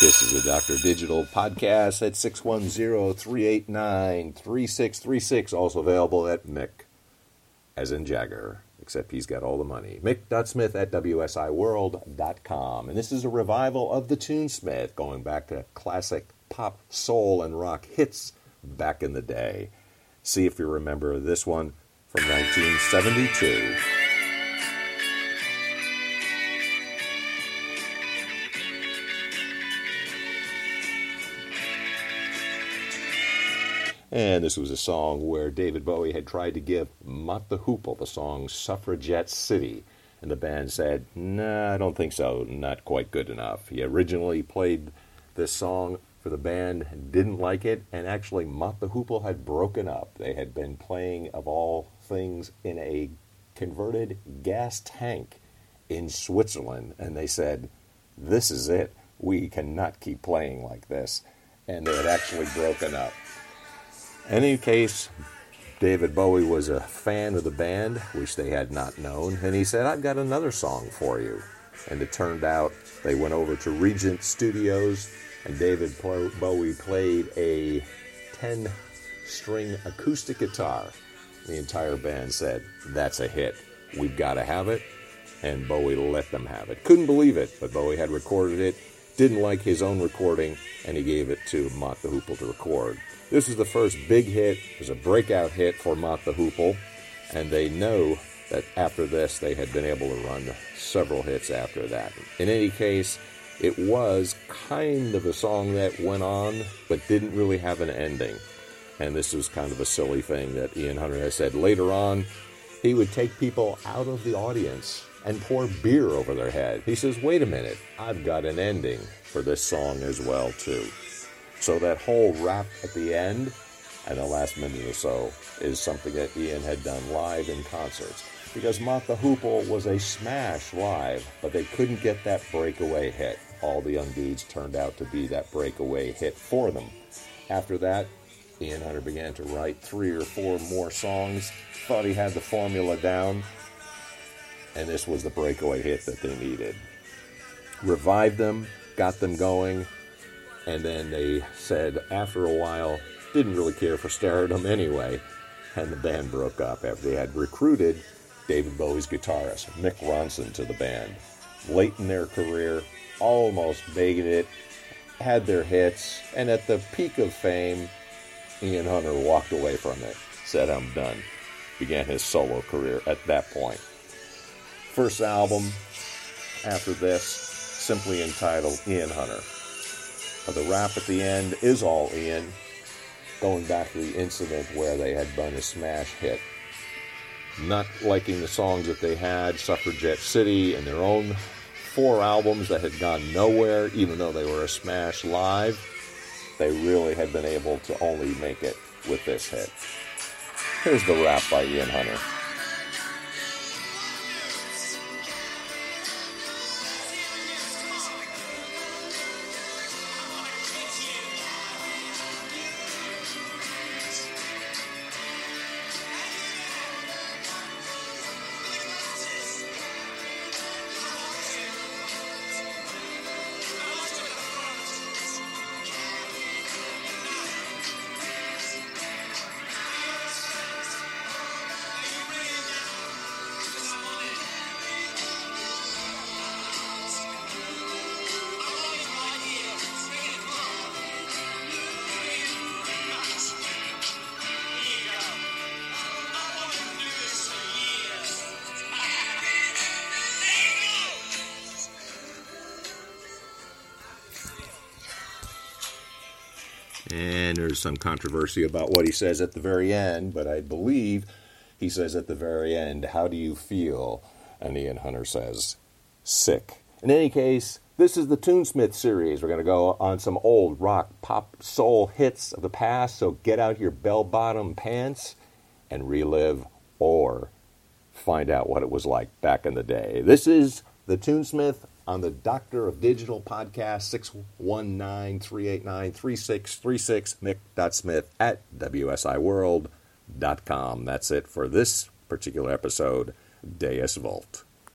This is the Dr. Digital podcast at 610-389-3636. Also available at Mick, as in Jagger, except he's got all the money. Mick.smith at WSIWorld.com. And this is a revival of the Tunesmith, going back to classic pop, soul, and rock hits back in the day. See if you remember this one from 1972. And this was a song where David Bowie had tried to give Mott the Hoople the song Suffragette City. And the band said, nah, I don't think so, not quite good enough. He originally played this song for the band, didn't like it, and actually Mott the Hoople had broken up. They had been playing, of all things, in a converted gas tank in Switzerland, and they said, this is it. We cannot keep playing like this. And they had actually broken up any case, David Bowie was a fan of the band, which they had not known, and he said, I've got another song for you. And it turned out they went over to Regent Studios, and David Bowie played a 10 string acoustic guitar. The entire band said, That's a hit. We've got to have it. And Bowie let them have it. Couldn't believe it, but Bowie had recorded it, didn't like his own recording, and he gave it to Mott the Hoople to record. This is the first big hit. It was a breakout hit for Mott the Hoople, and they know that after this they had been able to run several hits after that. In any case, it was kind of a song that went on, but didn't really have an ending. And this was kind of a silly thing that Ian Hunter has said. Later on, he would take people out of the audience and pour beer over their head. He says, wait a minute, I've got an ending for this song as well, too. So that whole rap at the end and the last minute or so is something that Ian had done live in concerts. Because Mott the Hoople was a smash live, but they couldn't get that breakaway hit. All the Young Dudes turned out to be that breakaway hit for them. After that, Ian Hunter began to write three or four more songs, thought he had the formula down, and this was the breakaway hit that they needed. Revived them, got them going, and then they said after a while, didn't really care for stardom anyway, and the band broke up after they had recruited David Bowie's guitarist, Mick Ronson, to the band. Late in their career, almost made it, had their hits, and at the peak of fame, Ian Hunter walked away from it, said, I'm done. Began his solo career at that point. First album after this, simply entitled Ian Hunter the rap at the end is all Ian, going back to the incident where they had done a smash hit. Not liking the songs that they had, Suffragette City, and their own four albums that had gone nowhere, even though they were a smash live, they really had been able to only make it with this hit. Here's the rap by Ian Hunter. And there's some controversy about what he says at the very end, but I believe he says at the very end, How do you feel? And Ian Hunter says, Sick. In any case, this is the Tunesmith series. We're going to go on some old rock, pop, soul hits of the past, so get out your bell bottom pants and relive or find out what it was like back in the day. This is the Tunesmith on the Doctor of Digital podcast, 619 389 3636, mick.smith at wsiworld.com. That's it for this particular episode, Deus Vult.